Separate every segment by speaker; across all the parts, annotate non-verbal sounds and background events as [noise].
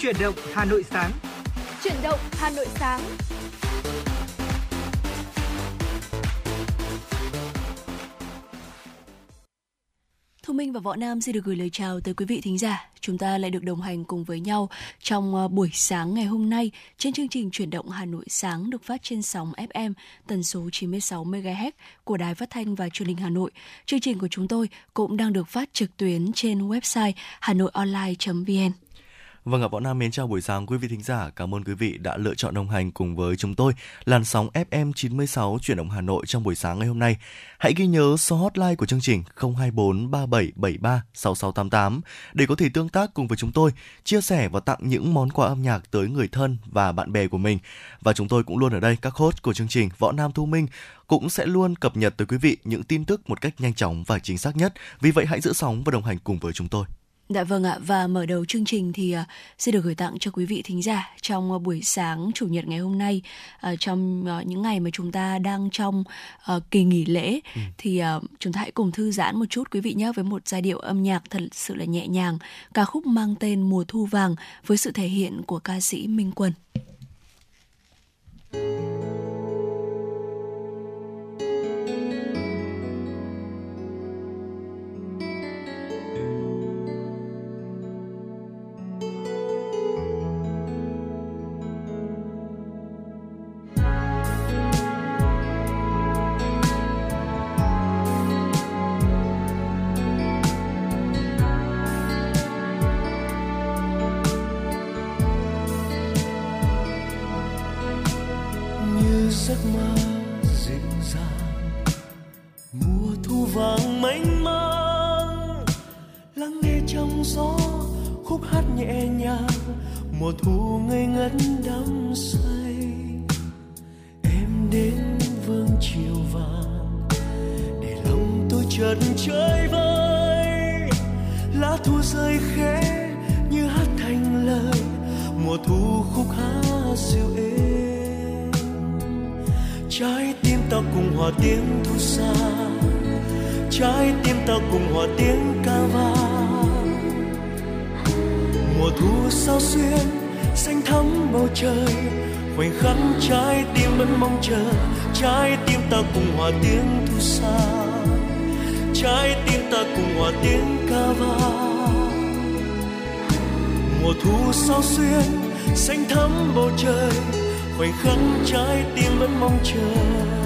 Speaker 1: Chuyển động Hà Nội sáng.
Speaker 2: Chuyển động Hà Nội sáng. Thu Minh và Võ Nam xin được gửi lời chào tới quý vị thính giả. Chúng ta lại được đồng hành cùng với nhau trong ờ, buổi sáng ngày hôm nay trên chương trình Chuyển động Hà Nội sáng được phát trên sóng FM tần số 96 MHz của Đài Phát thanh và Truyền hình Hà Nội. Chương trình của chúng tôi cũng đang được phát trực tuyến trên website hanoionline.vn.
Speaker 3: Vâng ạ, Võ Nam mến chào buổi sáng quý vị thính giả. Cảm ơn quý vị đã lựa chọn đồng hành cùng với chúng tôi làn sóng FM 96 chuyển động Hà Nội trong buổi sáng ngày hôm nay. Hãy ghi nhớ số hotline của chương trình 024 3773 6688 để có thể tương tác cùng với chúng tôi, chia sẻ và tặng những món quà âm nhạc tới người thân và bạn bè của mình. Và chúng tôi cũng luôn ở đây, các host của chương trình Võ Nam Thu Minh cũng sẽ luôn cập nhật tới quý vị những tin tức một cách nhanh chóng và chính xác nhất. Vì vậy hãy giữ sóng và đồng hành cùng với chúng tôi.
Speaker 2: Dạ vâng ạ và mở đầu chương trình thì uh, xin được gửi tặng cho quý vị thính giả trong uh, buổi sáng chủ nhật ngày hôm nay uh, trong uh, những ngày mà chúng ta đang trong uh, kỳ nghỉ lễ ừ. thì uh, chúng ta hãy cùng thư giãn một chút quý vị nhé với một giai điệu âm nhạc thật sự là nhẹ nhàng ca khúc mang tên mùa thu vàng với sự thể hiện của ca sĩ Minh Quân.
Speaker 4: giấc mơ dịu dàng. Mùa thu vàng mênh mang, lắng nghe trong gió khúc hát nhẹ nhàng. Mùa thu ngây ngất đắm say, em đến vương chiều vàng. Để lòng tôi chợt chơi vơi, lá thu rơi khẽ như hát thành lời. Mùa thu khúc hát dịu êm trái tim ta cùng hòa tiếng thu xa.
Speaker 5: Trái tim ta cùng hòa tiếng ca vang. Mùa thu sao xuyên, xanh thắm bầu trời. Khoảnh khắc trái tim vẫn mong chờ. Trái tim ta cùng hòa tiếng thu xa. Trái tim ta cùng hòa tiếng ca vang. Mùa thu sao xuyên, xanh thắm bầu trời khoảnh khắc trái tim vẫn mong chờ.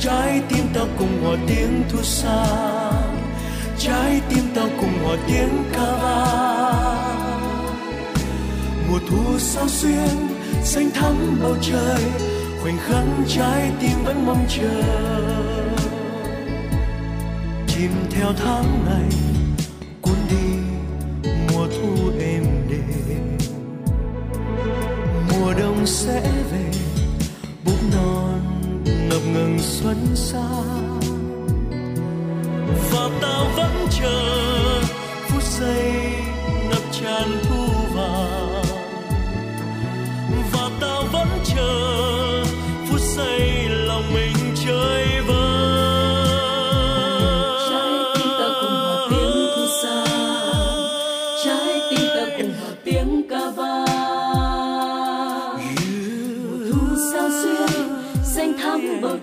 Speaker 5: Trái tim ta cùng hòa tiếng thu xa trái tim ta cùng hòa tiếng ca vang mùa thu sao xuyên, xanh thắm bầu trời, khoảnh khắc trái tim vẫn mong chờ.
Speaker 6: Tìm theo tháng này cuốn đi mùa thu
Speaker 4: em để mùa đông sẽ về ngừng xuân xa. Và ta vẫn chờ phút giây ngập tràn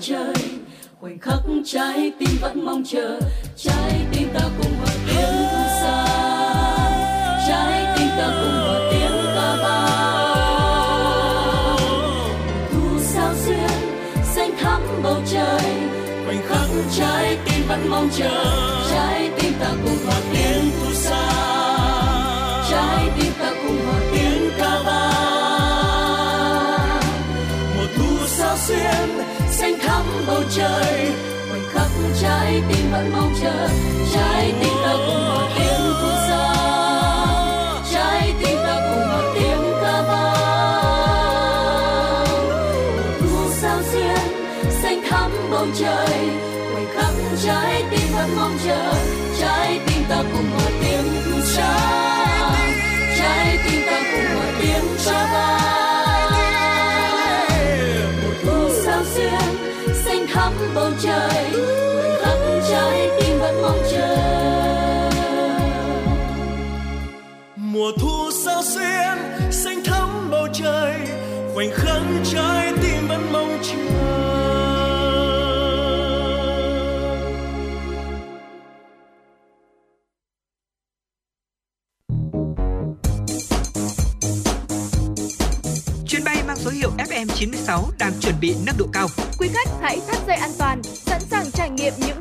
Speaker 6: chơi. Khoảnh khắc trái tim vẫn mong chờ. Trái tim ta cùng hòa tiếng xa trái tim ta cùng hòa tiếng ca bao thu sao xuyên, xanh thắm bầu trời. Khoảnh khắc trái tim vẫn mong chờ. Trái tim ta cùng hòa tiếng thu xa. Trái tim ta cùng hòa tiếng ca bao
Speaker 4: mùa thu sao xuyên
Speaker 6: bầu trời. Khoảnh khắc trái tim vẫn mong chờ. Trái tim ta cùng hòa tiếng phút sa. Trái tim ta cùng hòa tiếng ca vang. Thu sao duyên, xanh thắm bầu trời. Khoảnh khắc trái tim
Speaker 4: trái tim vẫn mong chờ
Speaker 7: Chuyến bay mang số hiệu FM96 đang chuẩn bị nâng độ cao.
Speaker 8: Quý khách hãy thắt dây an toàn, sẵn sàng trải nghiệm những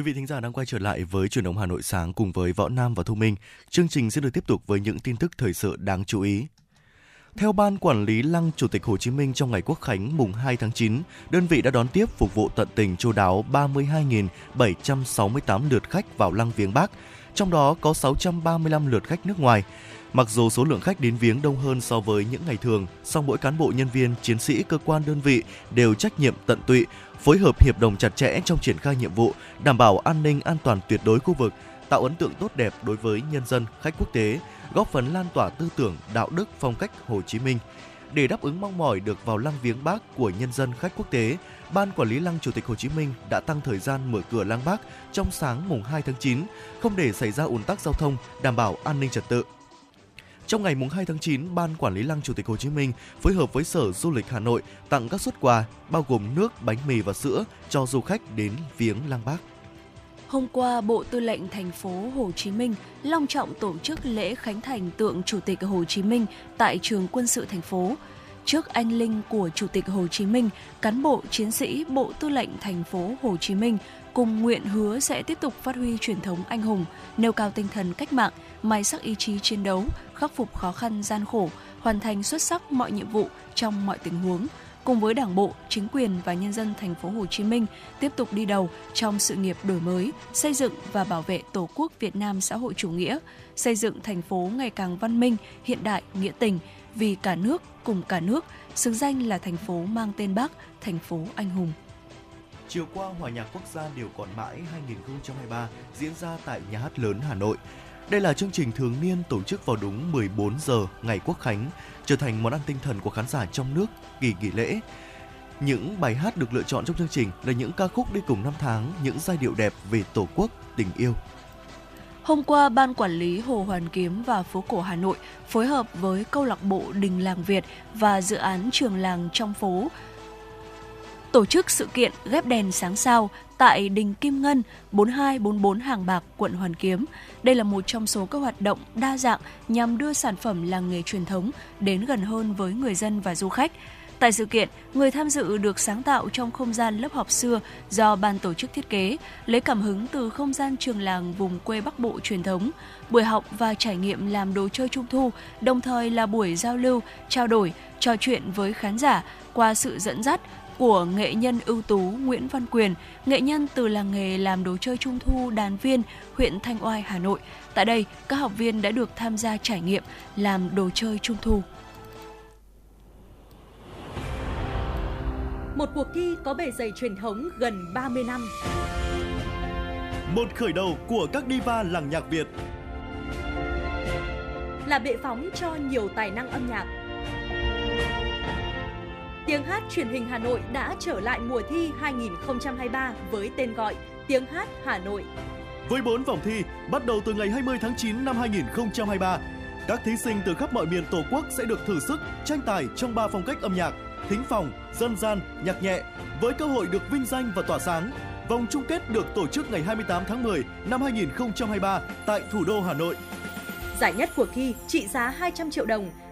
Speaker 3: Quý vị thính giả đang quay trở lại với chuyển động Hà Nội sáng cùng với Võ Nam và Thu Minh. Chương trình sẽ được tiếp tục với những tin tức thời sự đáng chú ý. Theo Ban Quản lý Lăng Chủ tịch Hồ Chí Minh trong ngày Quốc khánh mùng 2 tháng 9, đơn vị đã đón tiếp phục vụ tận tình chu đáo 32.768 lượt khách vào Lăng Viếng Bắc, trong đó có 635 lượt khách nước ngoài. Mặc dù số lượng khách đến viếng đông hơn so với những ngày thường, song mỗi cán bộ nhân viên, chiến sĩ cơ quan đơn vị đều trách nhiệm tận tụy, phối hợp hiệp đồng chặt chẽ trong triển khai nhiệm vụ, đảm bảo an ninh an toàn tuyệt đối khu vực, tạo ấn tượng tốt đẹp đối với nhân dân, khách quốc tế, góp phần lan tỏa tư tưởng, đạo đức, phong cách Hồ Chí Minh. Để đáp ứng mong mỏi được vào lăng viếng Bác của nhân dân khách quốc tế, Ban Quản lý Lăng Chủ tịch Hồ Chí Minh đã tăng thời gian mở cửa lăng Bác trong sáng mùng 2 tháng 9, không để xảy ra ùn tắc giao thông, đảm bảo an ninh trật tự. Trong ngày mùng 2 tháng 9, Ban Quản lý Lăng Chủ tịch Hồ Chí Minh phối hợp với Sở Du lịch Hà Nội tặng các suất quà bao gồm nước, bánh mì và sữa cho du khách đến viếng Lăng Bác.
Speaker 2: Hôm qua, Bộ Tư lệnh thành phố Hồ Chí Minh long trọng tổ chức lễ khánh thành tượng Chủ tịch Hồ Chí Minh tại trường quân sự thành phố. Trước anh linh của Chủ tịch Hồ Chí Minh, cán bộ chiến sĩ Bộ Tư lệnh thành phố Hồ Chí Minh cùng nguyện hứa sẽ tiếp tục phát huy truyền thống anh hùng, nêu cao tinh thần cách mạng, mai sắc ý chí chiến đấu, khắc phục khó khăn gian khổ, hoàn thành xuất sắc mọi nhiệm vụ trong mọi tình huống, cùng với Đảng bộ, chính quyền và nhân dân thành phố Hồ Chí Minh tiếp tục đi đầu trong sự nghiệp đổi mới, xây dựng và bảo vệ Tổ quốc Việt Nam xã hội chủ nghĩa, xây dựng thành phố ngày càng văn minh, hiện đại, nghĩa tình vì cả nước cùng cả nước, xứng danh là thành phố mang tên Bác, thành phố anh hùng.
Speaker 3: Chiều qua, Hòa nhạc quốc gia Điều còn mãi 2023 diễn ra tại Nhà hát lớn Hà Nội. Đây là chương trình thường niên tổ chức vào đúng 14 giờ ngày Quốc khánh, trở thành món ăn tinh thần của khán giả trong nước kỳ nghỉ lễ. Những bài hát được lựa chọn trong chương trình là những ca khúc đi cùng năm tháng, những giai điệu đẹp về Tổ quốc, tình yêu.
Speaker 2: Hôm qua, Ban Quản lý Hồ Hoàn Kiếm và Phố Cổ Hà Nội phối hợp với câu lạc bộ Đình Làng Việt và dự án Trường Làng trong phố tổ chức sự kiện ghép đèn sáng sao tại Đình Kim Ngân 4244 Hàng Bạc, quận Hoàn Kiếm. Đây là một trong số các hoạt động đa dạng nhằm đưa sản phẩm làng nghề truyền thống đến gần hơn với người dân và du khách. Tại sự kiện, người tham dự được sáng tạo trong không gian lớp học xưa do ban tổ chức thiết kế, lấy cảm hứng từ không gian trường làng vùng quê Bắc Bộ truyền thống. Buổi học và trải nghiệm làm đồ chơi trung thu, đồng thời là buổi giao lưu, trao đổi, trò chuyện với khán giả qua sự dẫn dắt của nghệ nhân ưu tú Nguyễn Văn Quyền, nghệ nhân từ làng nghề làm đồ chơi trung thu đàn viên, huyện Thanh Oai, Hà Nội. Tại đây, các học viên đã được tham gia trải nghiệm làm đồ chơi trung thu.
Speaker 8: Một cuộc thi có bề dày truyền thống gần 30 năm.
Speaker 6: Một khởi đầu của các diva làng nhạc Việt.
Speaker 8: Là bệ phóng cho nhiều tài năng âm nhạc. Tiếng hát truyền hình Hà Nội đã trở lại mùa thi 2023 với tên gọi Tiếng hát Hà Nội.
Speaker 6: Với 4 vòng thi, bắt đầu từ ngày 20 tháng 9 năm 2023, các thí sinh từ khắp mọi miền Tổ quốc sẽ được thử sức tranh tài trong 3 phong cách âm nhạc: thính phòng, dân gian, nhạc nhẹ với cơ hội được vinh danh và tỏa sáng. Vòng chung kết được tổ chức ngày 28 tháng 10 năm 2023 tại thủ đô Hà Nội.
Speaker 8: Giải nhất cuộc thi trị giá 200 triệu đồng,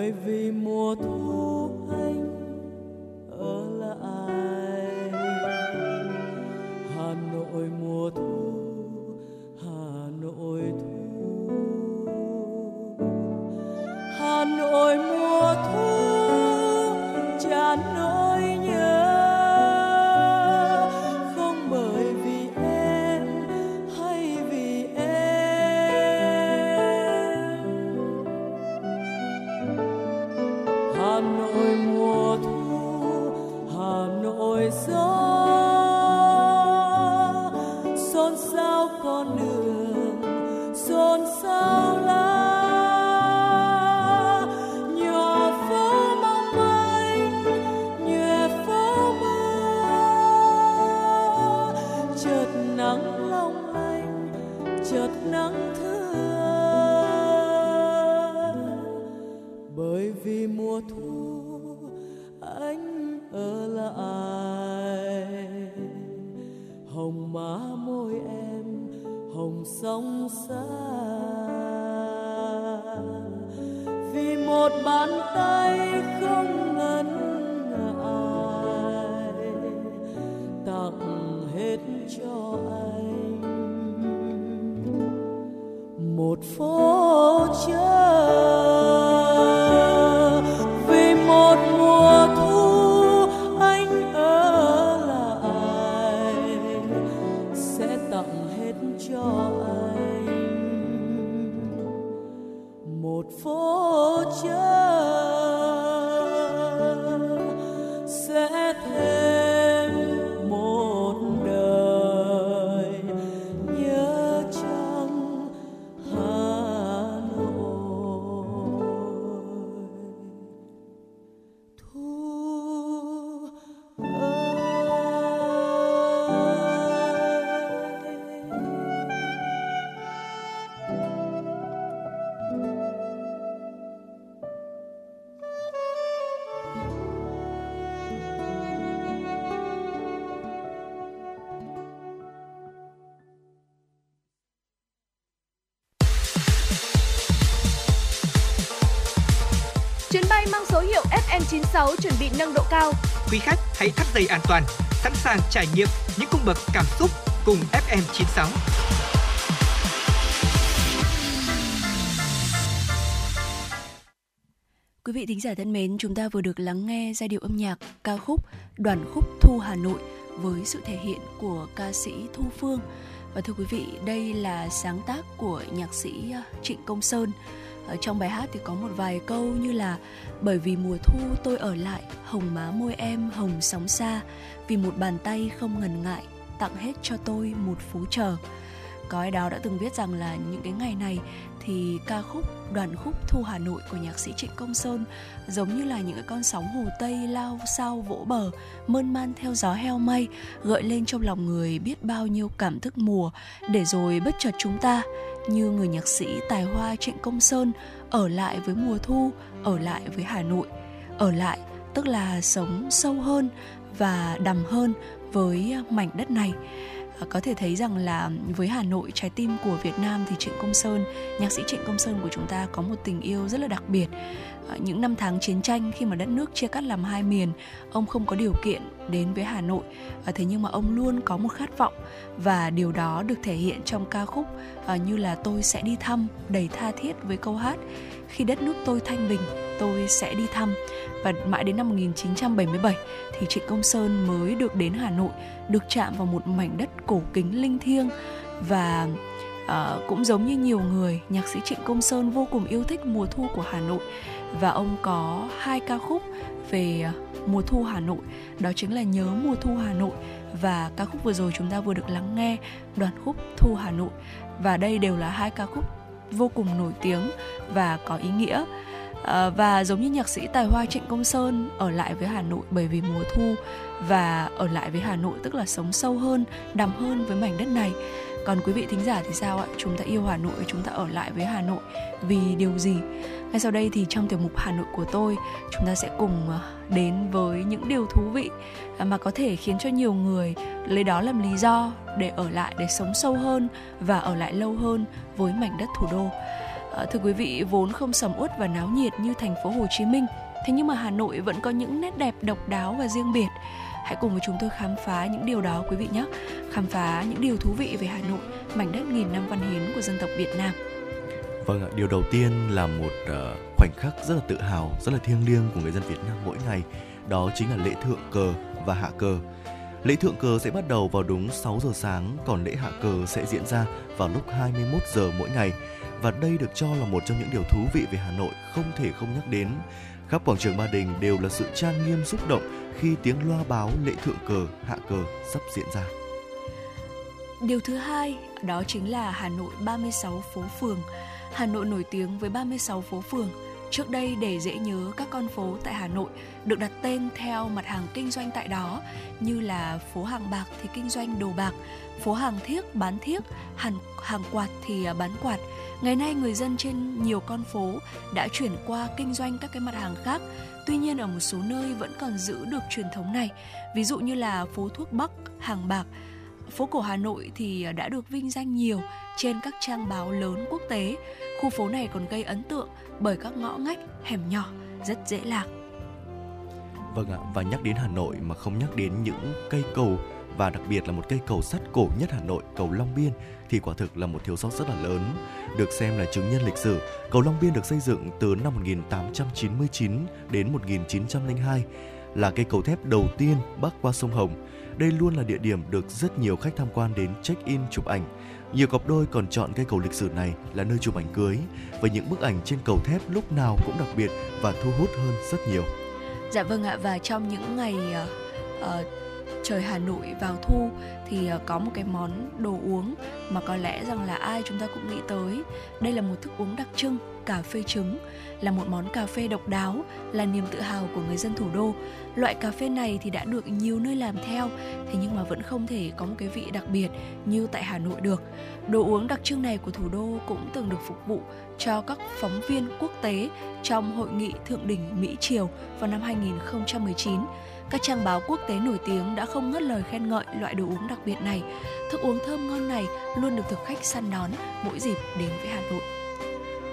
Speaker 9: bởi vì mùa thu anh FM96 chuẩn bị nâng độ cao.
Speaker 7: Quý khách hãy thắt dây an toàn, sẵn sàng trải nghiệm những cung bậc cảm xúc cùng FM96.
Speaker 2: Quý vị thính giả thân mến, chúng ta vừa được lắng nghe giai điệu âm nhạc ca khúc Đoàn khúc Thu Hà Nội với sự thể hiện của ca sĩ Thu Phương. Và thưa quý vị, đây là sáng tác của nhạc sĩ Trịnh Công Sơn. Ở trong bài hát thì có một vài câu như là, bởi vì mùa thu tôi ở lại, hồng má môi em hồng sóng xa, vì một bàn tay không ngần ngại, tặng hết cho tôi một phú chờ. Có ai đó đã từng viết rằng là những cái ngày này thì ca khúc đoàn khúc thu hà nội của nhạc sĩ trịnh công sơn giống như là những cái con sóng hồ tây lao sao vỗ bờ, mơn man theo gió heo may, gợi lên trong lòng người biết bao nhiêu cảm thức mùa để rồi bất chợt chúng ta như người nhạc sĩ tài hoa trịnh công sơn ở lại với mùa thu, ở lại với hà nội. Ở lại, tức là sống sâu hơn và đầm hơn với mảnh đất này. Ờ, có thể thấy rằng là với Hà Nội, trái tim của Việt Nam thì Trịnh Công Sơn, nhạc sĩ Trịnh Công Sơn của chúng ta có một tình yêu rất là đặc biệt. Ờ, những năm tháng chiến tranh khi mà đất nước chia cắt làm hai miền, ông không có điều kiện đến với Hà Nội. Ờ, thế nhưng mà ông luôn có một khát vọng và điều đó được thể hiện trong ca khúc như là tôi sẽ đi thăm, đầy tha thiết với câu hát khi đất nước tôi thanh bình tôi sẽ đi thăm. Và mãi đến năm 1977 thì Trịnh Công Sơn mới được đến Hà Nội, được chạm vào một mảnh đất cổ kính linh thiêng. Và uh, cũng giống như nhiều người, nhạc sĩ Trịnh Công Sơn vô cùng yêu thích mùa thu của Hà Nội. Và ông có hai ca khúc về à, mùa thu Hà Nội, đó chính là Nhớ mùa thu Hà Nội. Và ca khúc vừa rồi chúng ta vừa được lắng nghe đoàn khúc Thu Hà Nội. Và đây đều là hai ca khúc vô cùng nổi tiếng và có ý nghĩa à, và giống như nhạc sĩ tài hoa Trịnh Công Sơn ở lại với Hà Nội bởi vì mùa thu và ở lại với Hà Nội tức là sống sâu hơn, đắm hơn với mảnh đất này. Còn quý vị thính giả thì sao ạ? Chúng ta yêu Hà Nội và chúng ta ở lại với Hà Nội vì điều gì? Ngay sau đây thì trong tiểu mục Hà Nội của tôi, chúng ta sẽ cùng ờ, đến với những điều thú vị ờ, mà có thể khiến cho nhiều người lấy đó làm lý do để ở lại để sống sâu hơn và ở lại lâu hơn với mảnh đất thủ đô. Ờ, thưa quý vị, vốn không sầm uất và náo nhiệt như thành phố Hồ Chí Minh, thế nhưng mà Hà Nội vẫn có những nét đẹp độc đáo và riêng biệt. Hãy cùng với chúng tôi khám phá những điều đó quý vị nhé. Khám phá những điều thú vị về Hà Nội, mảnh đất nghìn năm văn hiến của dân tộc Việt Nam.
Speaker 3: Vâng ạ, điều đầu tiên là một uh, khoảnh khắc rất là tự hào, rất là thiêng liêng của người dân Việt Nam mỗi ngày. Đó chính là lễ thượng cờ và hạ cờ. Lễ thượng cờ sẽ bắt đầu vào đúng 6 giờ sáng, còn lễ hạ cờ sẽ diễn ra vào lúc 21 giờ mỗi ngày và đây được cho là một trong những điều thú vị về Hà Nội không thể không nhắc đến. Khắp quảng trường Ba Đình đều là sự trang nghiêm xúc động khi tiếng loa báo lễ thượng cờ, hạ cờ sắp diễn ra.
Speaker 2: Điều thứ hai đó chính là Hà Nội 36 phố phường. Hà Nội nổi tiếng với 36 phố phường. Trước đây để dễ nhớ các con phố tại Hà Nội được đặt tên theo mặt hàng kinh doanh tại đó như là phố hàng bạc thì kinh doanh đồ bạc, phố hàng thiếc bán thiếc, hàng, hàng quạt thì à, bán quạt, Ngày nay người dân trên nhiều con phố đã chuyển qua kinh doanh các cái mặt hàng khác. Tuy nhiên ở một số nơi vẫn còn giữ được truyền thống này. Ví dụ như là phố thuốc Bắc, hàng bạc, phố cổ Hà Nội thì à, đã được vinh danh nhiều trên các trang báo lớn quốc tế. Khu phố này còn gây ấn tượng bởi các ngõ ngách, hẻm nhỏ rất dễ lạc.
Speaker 3: Vâng ạ, và nhắc đến Hà Nội mà không nhắc đến những cây cầu và đặc biệt là một cây cầu sắt cổ nhất Hà Nội, cầu Long Biên thì quả thực là một thiếu sót rất là lớn. Được xem là chứng nhân lịch sử, cầu Long Biên được xây dựng từ năm 1899 đến 1902, là cây cầu thép đầu tiên bắc qua sông Hồng. Đây luôn là địa điểm được rất nhiều khách tham quan đến check-in chụp ảnh. Nhiều cặp đôi còn chọn cây cầu lịch sử này là nơi chụp ảnh cưới, và những bức ảnh trên cầu thép lúc nào cũng đặc biệt và thu hút hơn rất nhiều.
Speaker 2: Dạ vâng ạ và trong những ngày uh, uh, trời Hà Nội vào thu thì uh, có một cái món đồ uống mà có lẽ rằng là ai chúng ta cũng nghĩ tới. Đây là một thức uống đặc trưng, cà phê trứng, là một món cà phê độc đáo, là niềm tự hào của người dân thủ đô. Loại cà phê này thì đã được nhiều nơi làm theo, thế nhưng mà vẫn không thể có một cái vị đặc biệt như tại Hà Nội được. Đồ uống đặc trưng này của thủ đô cũng từng được phục vụ cho các phóng viên quốc tế trong hội nghị thượng đỉnh Mỹ Triều vào năm 2019 các trang báo quốc tế nổi tiếng đã không ngớt lời khen ngợi loại đồ uống đặc biệt này. Thức uống thơm ngon này luôn được thực khách săn đón mỗi dịp đến với Hà Nội.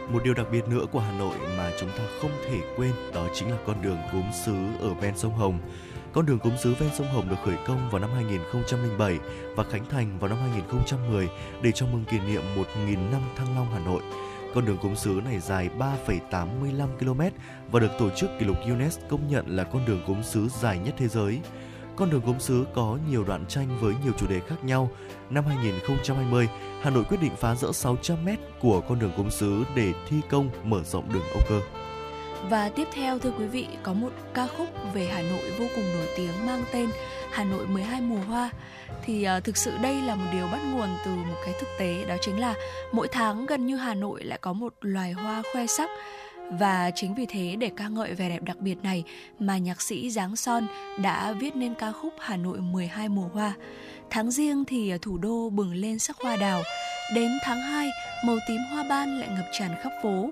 Speaker 3: Một điều đặc biệt nữa của Hà Nội mà chúng ta không thể quên đó chính là con đường gốm sứ ở ven sông Hồng. Con đường gốm sứ ven sông Hồng được khởi công vào năm 2007 và khánh thành vào năm 2010 để chào mừng kỷ niệm 1.000 năm Thăng Long Hà Nội. Con đường gốm sứ này dài 3,85 km và được tổ chức kỷ lục UNESCO công nhận là con đường gốm sứ dài nhất thế giới. Con đường gốm sứ có nhiều đoạn tranh với nhiều chủ đề khác nhau. Năm 2020, Hà Nội quyết định phá rỡ 600 m của con đường gốm sứ để thi công mở rộng đường Âu Cơ.
Speaker 2: Và tiếp theo thưa quý vị có một ca khúc về Hà Nội vô cùng nổi tiếng mang tên Hà Nội 12 mùa hoa thì uh, thực sự đây là một điều bắt nguồn từ một cái thực tế đó chính là mỗi tháng gần như Hà Nội lại có một loài hoa khoe sắc và chính vì thế để ca ngợi vẻ đẹp đặc biệt này mà nhạc sĩ Giáng Son đã viết nên ca khúc Hà Nội 12 mùa hoa. Tháng riêng thì thủ đô bừng lên sắc hoa đào, đến tháng 2 màu tím hoa ban lại ngập tràn khắp phố.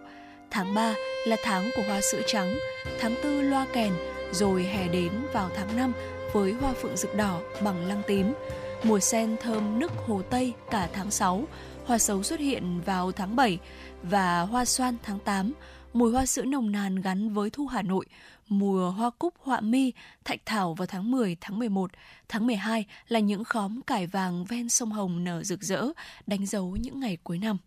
Speaker 2: Tháng 3 là tháng của hoa sữa trắng, tháng 4 loa kèn, rồi hè đến vào tháng 5 với hoa phượng rực đỏ bằng lăng tím. Mùa sen thơm nức hồ Tây cả tháng 6, hoa sấu xuất hiện vào tháng 7 và hoa xoan tháng 8, mùi hoa sữa nồng nàn gắn với thu Hà Nội, mùa hoa cúc họa mi, thạch thảo vào tháng 10, tháng 11, tháng 12 là những khóm cải vàng ven sông Hồng nở rực rỡ, đánh dấu những ngày cuối năm.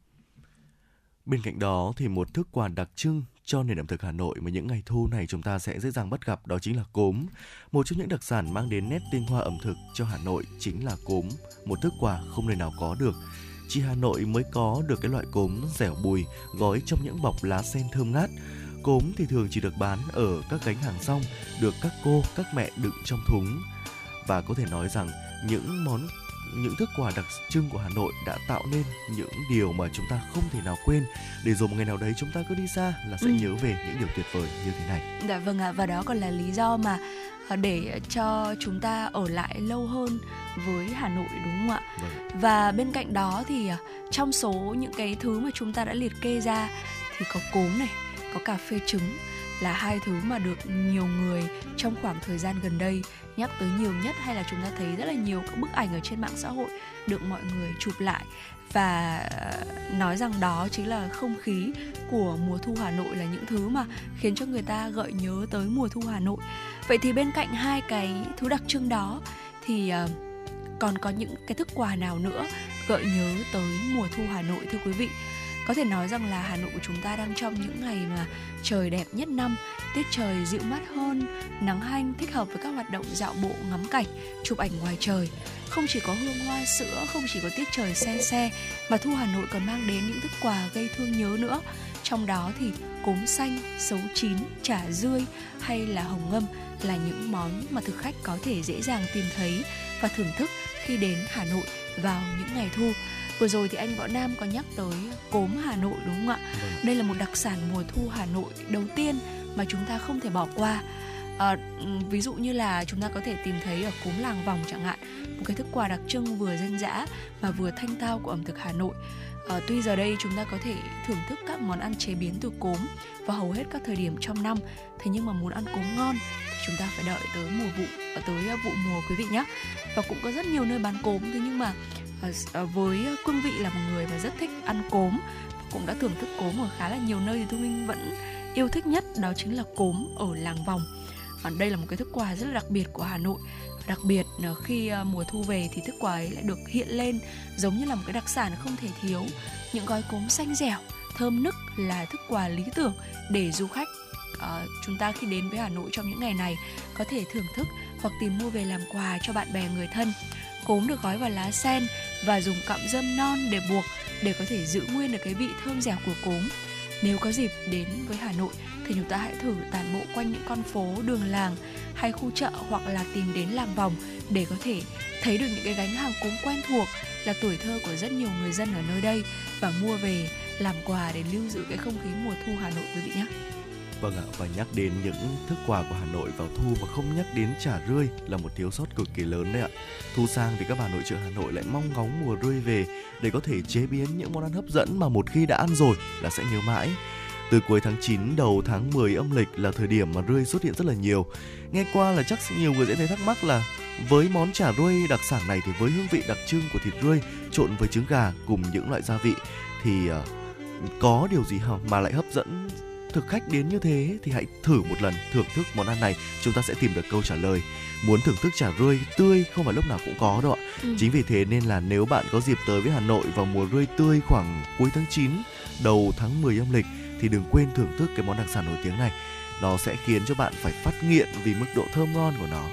Speaker 3: Bên cạnh đó thì một thức quà đặc trưng cho nền ẩm thực Hà Nội mà những ngày thu này chúng ta sẽ dễ dàng bắt gặp đó chính là cốm. Một trong những đặc sản mang đến nét tinh hoa ẩm thực cho Hà Nội chính là cốm, một thức quà không nơi nào có được. Chỉ Hà Nội mới có được cái loại cốm dẻo bùi gói trong những bọc lá sen thơm ngát. Cốm thì thường chỉ được bán ở các gánh hàng rong, được các cô, các mẹ đựng trong thúng. Và có thể nói rằng những món những thức quà đặc trưng của Hà Nội đã tạo nên những điều mà chúng ta không thể nào quên để rồi một ngày nào đấy chúng ta cứ đi xa là sẽ ừ. nhớ về những điều tuyệt vời như thế này.
Speaker 2: Dạ vâng ạ và đó còn là lý do mà à, để cho chúng ta ở lại lâu hơn với Hà Nội đúng không ạ? Vâng. Và bên cạnh đó thì à, trong số những cái thứ mà chúng ta đã liệt kê ra thì có cốm này, có cà phê trứng là hai thứ mà được nhiều người trong khoảng thời gian gần đây nhắc tới nhiều nhất hay là chúng ta thấy rất là nhiều các bức ảnh ở trên mạng xã hội được mọi người chụp lại và ờ, nói rằng đó chính là không khí của mùa thu Hà Nội là những thứ mà khiến cho người ta gợi nhớ tới mùa thu Hà Nội. Vậy thì bên cạnh hai cái thứ đặc trưng đó thì ờ, còn có những cái thức quà nào nữa gợi nhớ tới mùa thu Hà Nội thưa quý vị? Có thể nói rằng là Hà Nội của chúng ta đang trong những ngày mà trời đẹp nhất năm, tiết trời dịu mát hơn, nắng hanh thích hợp với các hoạt động dạo bộ ngắm cảnh, chụp ảnh ngoài trời. Không chỉ có hương hoa sữa, không chỉ có tiết trời xe xe, mà thu Hà Nội còn mang đến những thức quà gây thương nhớ nữa. Trong đó thì cốm xanh, sấu chín, chả rươi hay là hồng ngâm là những món mà thực khách có thể dễ dàng tìm thấy và thưởng thức khi đến Hà Nội vào những ngày thu. Vừa rồi thì anh Võ Nam có nhắc tới cốm Hà Nội đúng không ạ? Vâng. Đây là một đặc sản mùa thu Hà Nội đầu tiên mà chúng ta không thể bỏ qua. À, ví dụ như là chúng ta có thể tìm thấy ở cốm làng vòng chẳng hạn một cái thức quà đặc trưng vừa dân dã mà vừa thanh tao của ẩm thực Hà Nội à, tuy giờ đây chúng ta có thể thưởng thức các món ăn chế biến từ cốm vào hầu hết các thời điểm trong năm thế nhưng mà muốn ăn cốm ngon thì chúng ta phải đợi tới mùa vụ tới vụ mùa quý vị nhé và cũng có rất nhiều nơi bán cốm thế nhưng mà Ờ, ờ, với ờ, cương vị là một người mà rất thích ăn cốm cũng đã thưởng thức cốm ở khá là nhiều nơi thì thu minh vẫn yêu thích nhất đó chính là cốm ở làng vòng. Và đây là một cái thức quà rất là đặc biệt của Hà Nội. Đặc biệt khi mùa thu về thì thức quà ấy lại được hiện lên giống như là một cái đặc sản không thể thiếu. Những gói cốm xanh dẻo thơm nức là thức quà lý tưởng để du khách à, chúng ta khi đến với Hà Nội trong những ngày này có thể thưởng thức hoặc tìm mua về làm quà cho bạn bè người thân cốm được gói vào lá sen và dùng cọng dâm non để buộc để có thể giữ nguyên được cái vị thơm dẻo của cốm. Nếu có dịp đến với Hà Nội thì chúng ta hãy thử tản bộ quanh những con phố, đường làng hay khu chợ hoặc là tìm đến làng vòng để có thể thấy được những cái gánh hàng cốm quen thuộc là tuổi thơ của rất nhiều người dân ở nơi đây và mua về làm quà để lưu giữ cái không khí mùa thu Hà Nội quý vị nhé.
Speaker 3: Vâng ạ, và nhắc đến những thức quà của Hà Nội vào thu mà không nhắc đến chả rươi là một thiếu sót cực kỳ lớn đấy ạ. Thu sang thì các bà nội trợ Hà Nội lại mong ngóng mùa rươi về để có thể chế biến những món ăn hấp dẫn mà một khi đã ăn rồi là sẽ nhớ mãi. Từ cuối tháng 9 đầu tháng 10 âm lịch là thời điểm mà rươi xuất hiện rất là nhiều. Nghe qua là chắc nhiều người sẽ thấy thắc mắc là với món chả rươi đặc sản này thì với hương vị đặc trưng của thịt rươi trộn với trứng gà cùng những loại gia vị thì ờ, có điều gì mà lại hấp dẫn thực khách đến như thế thì hãy thử một lần thưởng thức món ăn này. Chúng ta sẽ tìm được câu trả lời. Muốn thưởng thức chả rươi tươi không phải lúc nào cũng có đâu ạ. Ừ. chính vì thế nên là nếu bạn có dịp tới với Hà Nội vào mùa rươi tươi khoảng cuối tháng 9 đầu tháng 10 âm lịch thì đừng quên thưởng thức cái món đặc sản nổi tiếng này. Nó sẽ khiến cho bạn phải phát nghiện vì mức độ thơm ngon của nó.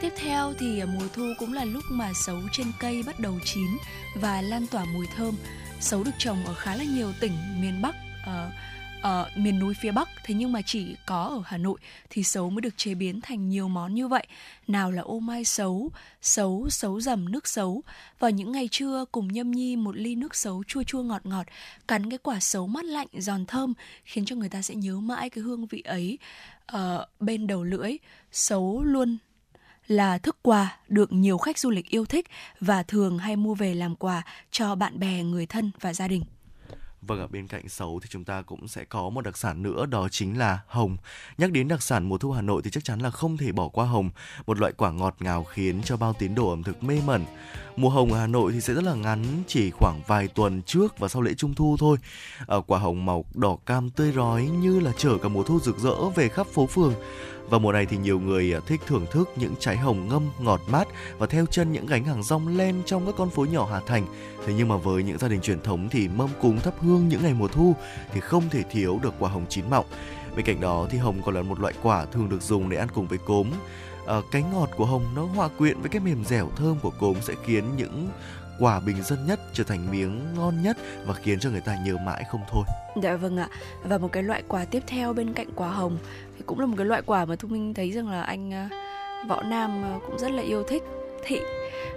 Speaker 2: Tiếp theo thì mùa thu cũng là lúc mà sấu trên cây bắt đầu chín và lan tỏa mùi thơm. Sấu được trồng ở khá là nhiều tỉnh miền Bắc, uh, ở miền núi phía Bắc thế nhưng mà chỉ có ở Hà Nội thì sấu mới được chế biến thành nhiều món như vậy. Nào là ô mai sấu, sấu, sấu dầm nước sấu. Vào những ngày trưa cùng nhâm nhi một ly nước sấu chua chua ngọt ngọt, cắn cái quả sấu mát lạnh giòn thơm khiến cho người ta sẽ nhớ mãi cái hương vị ấy uh, bên đầu lưỡi. Sấu luôn là thức quà được nhiều khách du lịch yêu thích và thường hay mua về làm quà cho bạn bè, người thân và gia đình.
Speaker 3: Vâng, ở bên cạnh sấu thì chúng ta cũng sẽ có một đặc sản nữa đó chính là hồng. Nhắc đến đặc sản mùa thu Hà Nội thì chắc chắn là không thể bỏ qua hồng, một loại quả ngọt ngào khiến cho bao tín đồ ẩm thực mê mẩn. Mùa hồng ở Hà Nội thì sẽ rất là ngắn, chỉ khoảng vài tuần trước và sau lễ Trung thu thôi. Ở quả hồng màu đỏ cam tươi rói như là chở cả mùa thu rực rỡ về khắp phố phường. Và mùa này thì nhiều người à, thích thưởng thức những trái hồng ngâm ngọt mát và theo chân những gánh hàng rong len trong các con phố nhỏ Hà Thành. Thế nhưng mà với những gia đình truyền thống thì mâm cúng thắp hương những ngày mùa thu thì không thể thiếu được quả hồng chín mọng. Bên cạnh đó thì hồng còn là một loại quả thường được dùng để ăn cùng với cốm. Ờ, à, cái ngọt của hồng nó hòa quyện với cái mềm dẻo thơm của cốm sẽ khiến những quả bình dân nhất trở thành miếng ngon nhất và khiến cho người ta nhớ mãi không thôi.
Speaker 2: Dạ vâng ạ. Và một cái loại quả tiếp theo bên cạnh quả hồng thì cũng là một cái loại quả mà thu minh thấy rằng là anh à, võ nam à, cũng rất là yêu thích thị.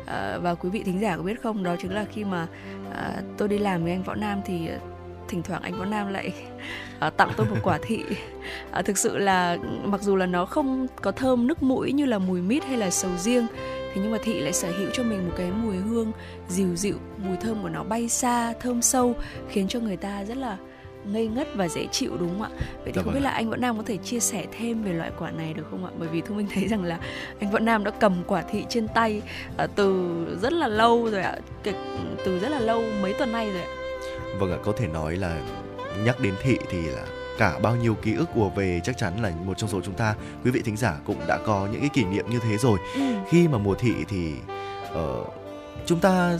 Speaker 2: À, và quý vị thính giả có biết không đó chính là khi mà à, tôi đi làm với anh võ nam thì à, thỉnh thoảng anh võ nam lại [laughs] à, tặng tôi một quả thị. À, thực sự là mặc dù là nó không có thơm nước mũi như là mùi mít hay là sầu riêng thế nhưng mà thị lại sở hữu cho mình một cái mùi hương dịu dịu mùi thơm của nó bay xa thơm sâu khiến cho người ta rất là ngây ngất và dễ chịu đúng không ạ? Vậy thì dạ không vâng biết là anh Võ Nam có thể chia sẻ thêm về loại quả này được không ạ? Bởi vì Thu Minh thấy [laughs] rằng là anh Võ Nam đã cầm quả thị trên tay uh, từ rất là lâu rồi ạ, từ rất là lâu mấy tuần nay rồi ạ.
Speaker 3: Vâng ạ, có thể nói là nhắc đến thị thì là cả bao nhiêu ký ức ùa về chắc chắn là một trong số chúng ta quý vị thính giả cũng đã có những cái kỷ niệm như thế rồi. Ừ. Khi mà mùa thị thì uh, chúng ta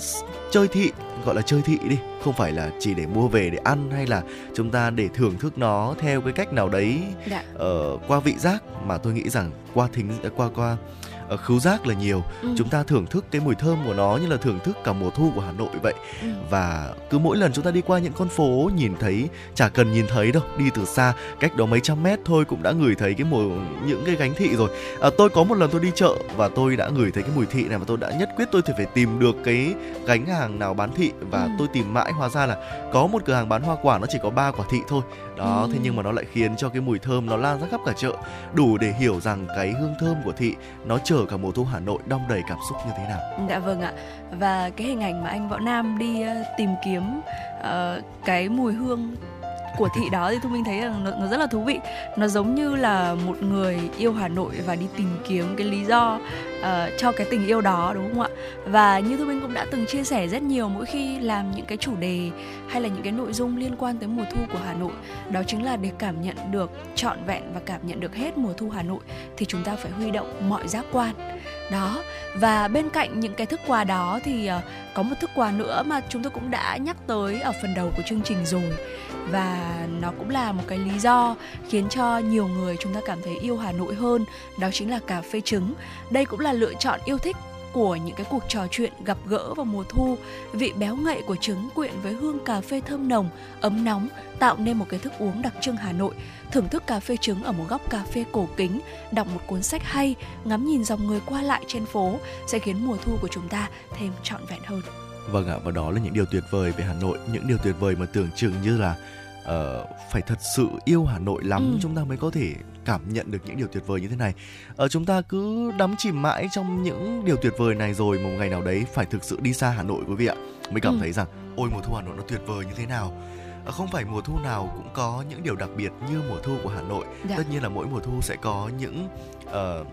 Speaker 3: chơi thị gọi là chơi thị đi không phải là chỉ để mua về để ăn hay là chúng ta để thưởng thức nó theo cái cách nào đấy dạ. uh, qua vị giác mà tôi nghĩ rằng qua thính qua qua uh, khứu giác là nhiều ừ. chúng ta thưởng thức cái mùi thơm của nó như là thưởng thức cả mùa thu của Hà Nội vậy ừ. và cứ mỗi lần chúng ta đi qua những con phố nhìn thấy chả cần nhìn thấy đâu đi từ xa cách đó mấy trăm mét thôi cũng đã ngửi thấy cái mùi những cái gánh thị rồi à, tôi có một lần tôi đi chợ và tôi đã ngửi thấy cái mùi thị này và tôi đã nhất quyết tôi phải tìm được cái gánh hàng nào bán thị và ừ. tôi tìm mãi hóa ra là có một cửa hàng bán hoa quả nó chỉ có ba quả thị thôi đó. Ừ. thế nhưng mà nó lại khiến cho cái mùi thơm nó lan ra khắp cả chợ đủ để hiểu rằng cái hương thơm của thị nó chở cả mùa thu Hà Nội đong đầy cảm xúc như thế nào.
Speaker 2: Dạ vâng ạ. Và cái hình ảnh mà anh Võ Nam đi uh, tìm kiếm uh, cái mùi hương của thị đó thì thu minh thấy rằng nó, nó rất là thú vị. Nó giống như là một người yêu hà nội và đi tìm kiếm cái lý do uh, cho cái tình yêu đó đúng không ạ? Và như thu minh cũng đã từng chia sẻ rất nhiều mỗi khi làm những cái chủ đề hay là những cái nội dung liên quan tới mùa thu của hà nội đó chính là để cảm nhận được trọn vẹn và cảm nhận được hết mùa thu hà nội thì chúng ta phải huy động mọi giác quan đó. Và bên cạnh những cái thức quà đó thì uh, có một thức quà nữa mà chúng tôi cũng đã nhắc tới ở phần đầu của chương trình rồi. Và nó cũng là một cái lý do khiến cho nhiều người chúng ta cảm thấy yêu Hà Nội hơn đó chính là cà phê trứng. Đây cũng là lựa chọn yêu thích của những cái cuộc trò chuyện gặp gỡ vào mùa thu. Vị béo ngậy của trứng quyện với hương cà phê thơm nồng ấm nóng tạo nên một cái thức uống đặc trưng Hà Nội thưởng thức cà phê trứng ở một góc cà phê cổ kính đọc một cuốn sách hay ngắm nhìn dòng người qua lại trên phố sẽ khiến mùa thu của chúng ta thêm trọn vẹn hơn
Speaker 3: Vâng ạ, và đó là những điều tuyệt vời về Hà Nội, những điều tuyệt vời mà tưởng chừng như là uh, phải thật sự yêu Hà Nội lắm ừ. chúng ta mới có thể cảm nhận được những điều tuyệt vời như thế này. Uh, chúng ta cứ đắm chìm mãi trong những điều tuyệt vời này rồi một ngày nào đấy phải thực sự đi xa Hà Nội quý vị ạ mới cảm ừ. thấy rằng ôi mùa thu Hà Nội nó tuyệt vời như thế nào. Uh, không phải mùa thu nào cũng có những điều đặc biệt như mùa thu của Hà Nội. Dạ. Tất nhiên là mỗi mùa thu sẽ có những uh,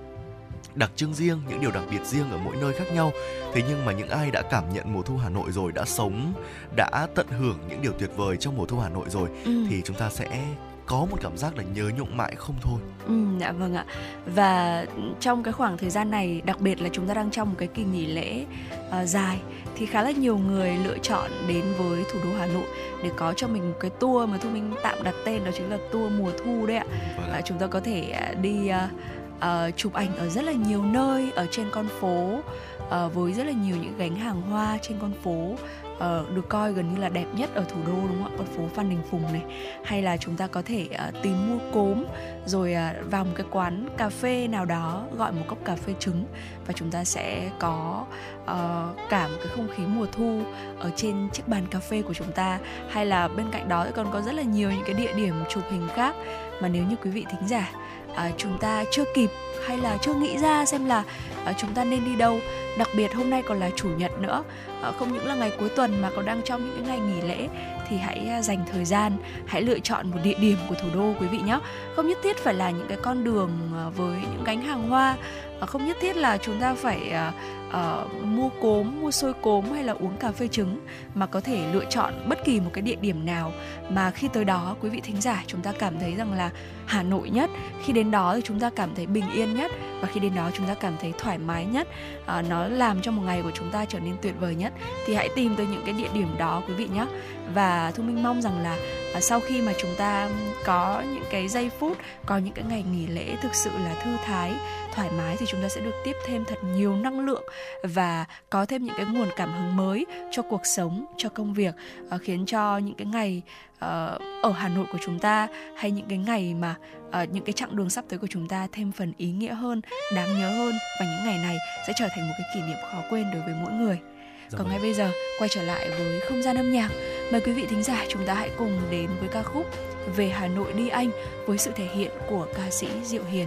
Speaker 3: đặc trưng riêng những điều đặc biệt riêng ở mỗi nơi khác nhau thế nhưng mà những ai đã cảm nhận mùa thu Hà Nội rồi đã sống đã tận hưởng những điều tuyệt vời trong mùa thu Hà Nội rồi ừ. thì chúng ta sẽ có một cảm giác là nhớ nhung mãi không thôi.
Speaker 2: Ừ, dạ vâng ạ. Và trong cái khoảng thời gian này, đặc biệt là chúng ta đang trong một cái kỳ nghỉ lễ uh, dài thì khá là nhiều người lựa chọn đến với thủ đô Hà Nội để có cho mình một cái tour mà thu minh tạm đặt tên đó chính là tour mùa thu đấy ạ. Vâng. Uh, chúng ta có thể uh, đi uh, uh, chụp ảnh ở rất là nhiều nơi ở trên con phố uh, với rất là nhiều những gánh hàng hoa trên con phố uh, được coi gần như là đẹp nhất ở thủ đô đúng không ạ? Con phố Phan Đình Phùng này. Hay là chúng ta có thể uh, tìm mua cốm rồi uh, vào một cái quán cà phê nào đó gọi một cốc cà phê trứng và chúng ta sẽ có uh, cả một cái không khí mùa thu ở trên chiếc bàn cà phê của chúng ta. Hay là bên cạnh đó còn có rất là nhiều những cái địa điểm chụp hình khác. Mà nếu như quý vị thính giả uh, chúng ta chưa kịp hay là chưa nghĩ ra xem là à, chúng ta nên đi đâu, đặc biệt hôm nay còn là chủ nhật nữa. À, không những là ngày cuối tuần mà còn đang trong những cái ngày nghỉ lễ thì hãy à, dành thời gian, hãy lựa chọn một địa điểm của thủ đô quý vị nhé. Không nhất thiết phải là những cái con đường với những gánh hàng hoa không nhất thiết là chúng ta phải uh, mua cốm mua xôi cốm hay là uống cà phê trứng mà có thể lựa chọn bất kỳ một cái địa điểm nào. Mà khi tới đó quý vị thính giả chúng ta cảm thấy rằng là Hà Nội nhất khi đến đó thì chúng ta cảm thấy bình yên nhất và khi đến đó chúng ta cảm thấy thoải mái nhất. Uh, nó làm cho một ngày của chúng ta trở nên tuyệt vời nhất. Thì hãy tìm tới những cái địa điểm đó quý vị nhé và thu minh mong rằng là uh, sau khi mà chúng ta có những cái giây phút có những cái ngày nghỉ lễ thực sự là thư thái thoải mái thì chúng ta sẽ được tiếp thêm thật nhiều năng lượng và có thêm những cái nguồn cảm hứng mới cho cuộc sống cho công việc uh, khiến cho những cái ngày uh, ở Hà Nội của chúng ta hay những cái ngày mà uh, những cái chặng đường sắp tới của chúng ta thêm phần ý nghĩa hơn đáng nhớ hơn và những ngày này sẽ trở thành một cái kỷ niệm khó quên đối với mỗi người dạ còn vâng. ngay bây giờ quay trở lại với không gian âm nhạc mời quý vị thính giả chúng ta hãy cùng đến với ca khúc về Hà Nội đi anh với sự thể hiện của ca sĩ Diệu Hiền.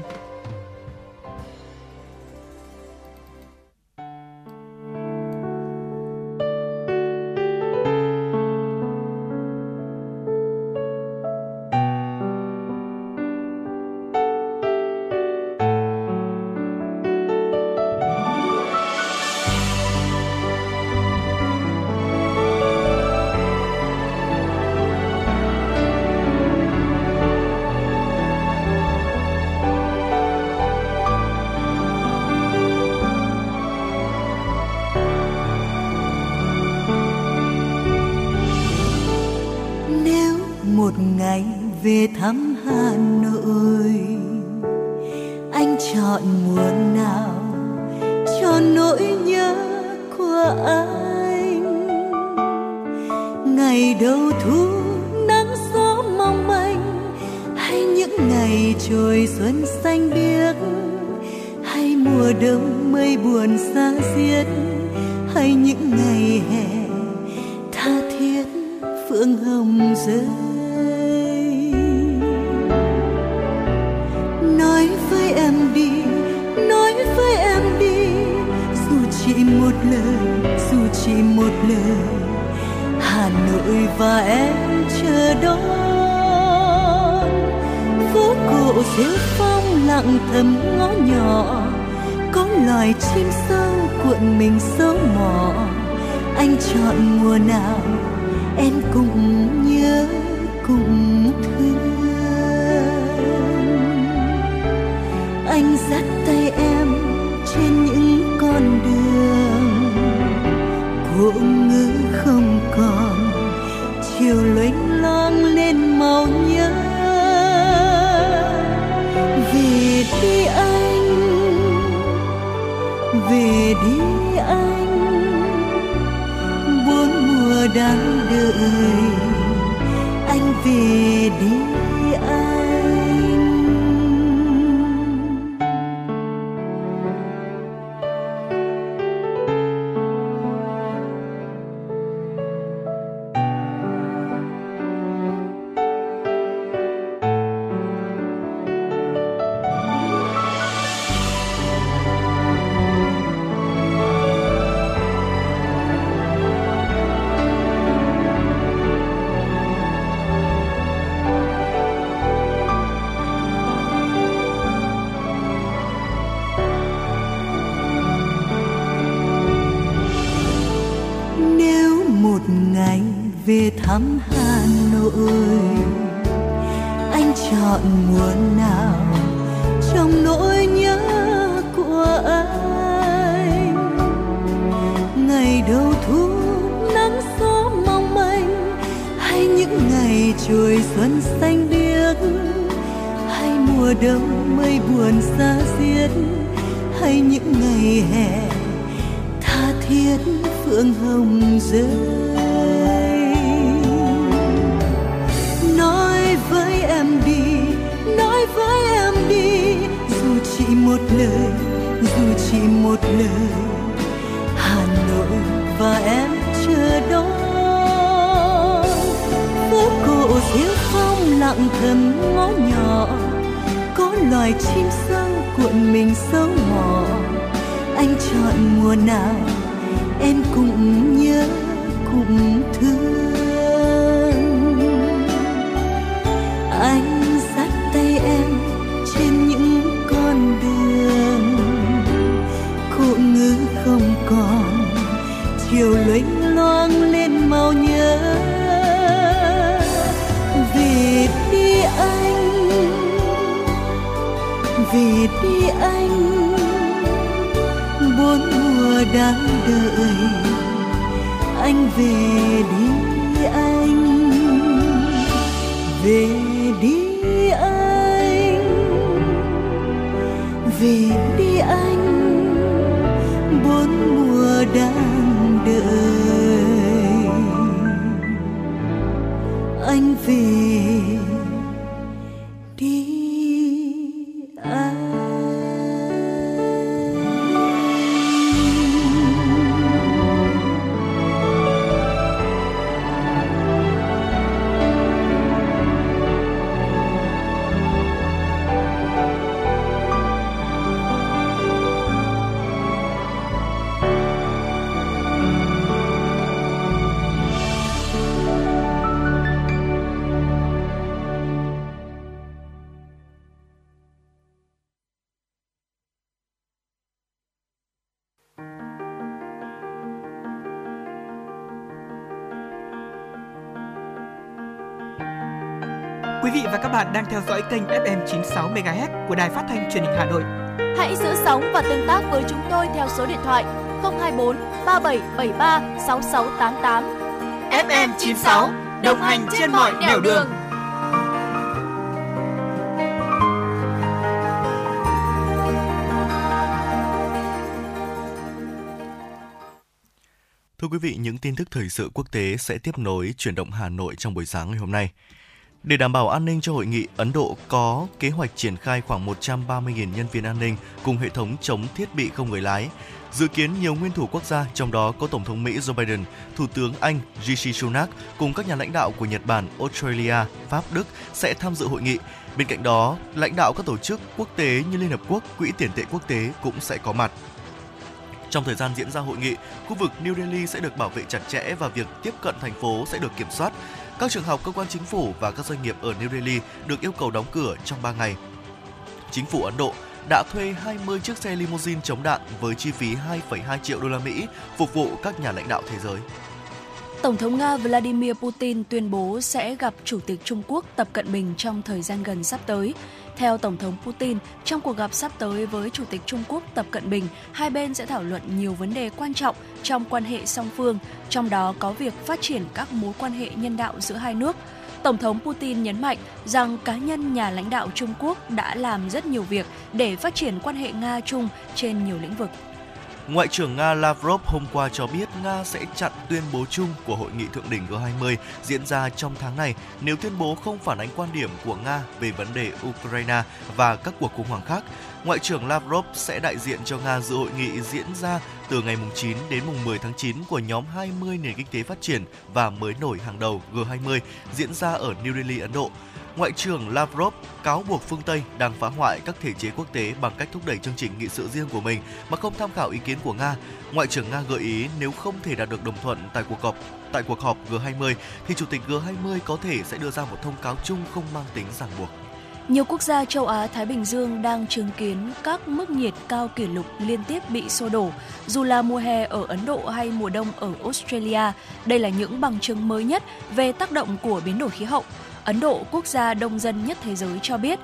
Speaker 9: mình số mò. Anh chọn mùa nào em cũng xuân xanh biếc, hay mùa đông mây buồn xa xiết, hay những ngày hè tha thiết phượng hồng rơi. Nói với em đi, nói với em đi, dù chỉ một lời, dù chỉ một lời, hà nội và em chờ đón cô cổ phong lặng thầm ngõ nhỏ, có loài chim sâu cuộn mình sâu mò. Anh chọn mùa nào, em cũng nhớ, cũng thương. Anh dắt tay em trên những con đường cô ngữ không còn, chiều lênh loang về đi anh bốn mùa đang đợi. Anh về đi anh, về đi anh. Về đi anh bốn mùa đang đợi. Anh về
Speaker 7: và các bạn đang theo dõi kênh FM 96 MHz của đài phát thanh truyền hình Hà Nội.
Speaker 10: Hãy giữ sóng và tương tác với chúng tôi theo số điện thoại 024 3773 6688.
Speaker 7: FM 96 đồng hành trên mọi nẻo đường.
Speaker 3: Thưa quý vị, những tin tức thời sự quốc tế sẽ tiếp nối chuyển động Hà Nội trong buổi sáng ngày hôm nay. Để đảm bảo an ninh cho hội nghị, Ấn Độ có kế hoạch triển khai khoảng 130.000 nhân viên an ninh cùng hệ thống chống thiết bị không người lái. Dự kiến nhiều nguyên thủ quốc gia, trong đó có Tổng thống Mỹ Joe Biden, Thủ tướng Anh Rishi Sunak cùng các nhà lãnh đạo của Nhật Bản, Australia, Pháp, Đức sẽ tham dự hội nghị. Bên cạnh đó, lãnh đạo các tổ chức quốc tế như Liên Hợp Quốc, Quỹ tiền tệ quốc tế cũng sẽ có mặt. Trong thời gian diễn ra hội nghị, khu vực New Delhi sẽ được bảo vệ chặt chẽ và việc tiếp cận thành phố sẽ được kiểm soát. Các trường học, cơ quan chính phủ và các doanh nghiệp ở New Delhi được yêu cầu đóng cửa trong 3 ngày. Chính phủ Ấn Độ đã thuê 20 chiếc xe limousine chống đạn với chi phí 2,2 triệu đô la Mỹ phục vụ các nhà lãnh đạo thế giới.
Speaker 2: Tổng thống Nga Vladimir Putin tuyên bố sẽ gặp Chủ tịch Trung Quốc Tập Cận Bình trong thời gian gần sắp tới. Theo Tổng thống Putin, trong cuộc gặp sắp tới với Chủ tịch Trung Quốc Tập Cận Bình, hai bên sẽ thảo luận nhiều vấn đề quan trọng trong quan hệ song phương, trong đó có việc phát triển các mối quan hệ nhân đạo giữa hai nước. Tổng thống Putin nhấn mạnh rằng cá nhân nhà lãnh đạo Trung Quốc đã làm rất nhiều việc để phát triển quan hệ Nga-Trung trên nhiều lĩnh vực.
Speaker 3: Ngoại trưởng Nga Lavrov hôm qua cho biết Nga sẽ chặn tuyên bố chung của hội nghị thượng đỉnh G20 diễn ra trong tháng này nếu tuyên bố không phản ánh quan điểm của Nga về vấn đề Ukraine và các cuộc khủng hoảng khác. Ngoại trưởng Lavrov sẽ đại diện cho Nga dự hội nghị diễn ra từ ngày 9 đến 10 tháng 9 của nhóm 20 nền kinh tế phát triển và mới nổi hàng đầu G20 diễn ra ở New Delhi, Ấn Độ. Ngoại trưởng Lavrov cáo buộc phương Tây đang phá hoại các thể chế quốc tế bằng cách thúc đẩy chương trình nghị sự riêng của mình mà không tham khảo ý kiến của Nga. Ngoại trưởng Nga gợi ý nếu không thể đạt được đồng thuận tại cuộc họp tại cuộc họp G20 thì chủ tịch G20 có thể sẽ đưa ra một thông cáo chung không mang tính ràng buộc.
Speaker 2: Nhiều quốc gia châu Á Thái Bình Dương đang chứng kiến các mức nhiệt cao kỷ lục liên tiếp bị xô đổ, dù là mùa hè ở Ấn Độ hay mùa đông ở Australia. Đây là những bằng chứng mới nhất về tác động của biến đổi khí hậu. Ấn Độ, quốc gia đông dân nhất thế giới cho biết,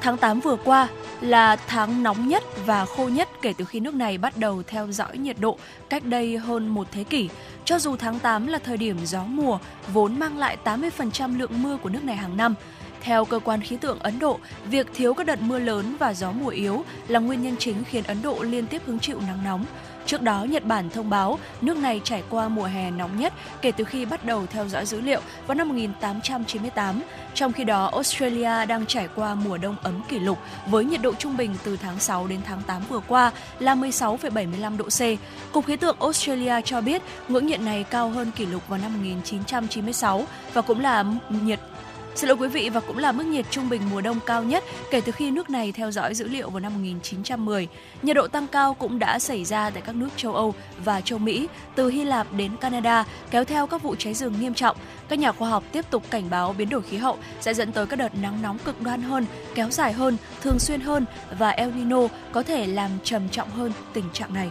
Speaker 2: tháng 8 vừa qua là tháng nóng nhất và khô nhất kể từ khi nước này bắt đầu theo dõi nhiệt độ cách đây hơn một thế kỷ. Cho dù tháng 8 là thời điểm gió mùa, vốn mang lại 80% lượng mưa của nước này hàng năm, theo cơ quan khí tượng Ấn Độ, việc thiếu các đợt mưa lớn và gió mùa yếu là nguyên nhân chính khiến Ấn Độ liên tiếp hứng chịu nắng nóng. Trước đó, Nhật Bản thông báo nước này trải qua mùa hè nóng nhất kể từ khi bắt đầu theo dõi dữ liệu vào năm 1898. Trong khi đó, Australia đang trải qua mùa đông ấm kỷ lục với nhiệt độ trung bình từ tháng 6 đến tháng 8 vừa qua là 16,75 độ C. Cục khí tượng Australia cho biết ngưỡng nhiệt này cao hơn kỷ lục vào năm 1996 và cũng là nhiệt Xin lỗi quý vị và cũng là mức nhiệt trung bình mùa đông cao nhất kể từ khi nước này theo dõi dữ liệu vào năm 1910. Nhiệt độ tăng cao cũng đã xảy ra tại các nước châu Âu và châu Mỹ, từ Hy Lạp đến Canada, kéo theo các vụ cháy rừng nghiêm trọng. Các nhà khoa học tiếp tục cảnh báo biến đổi khí hậu sẽ dẫn tới các đợt nắng nóng cực đoan hơn, kéo dài hơn, thường xuyên hơn và El Nino có thể làm trầm trọng hơn tình trạng này.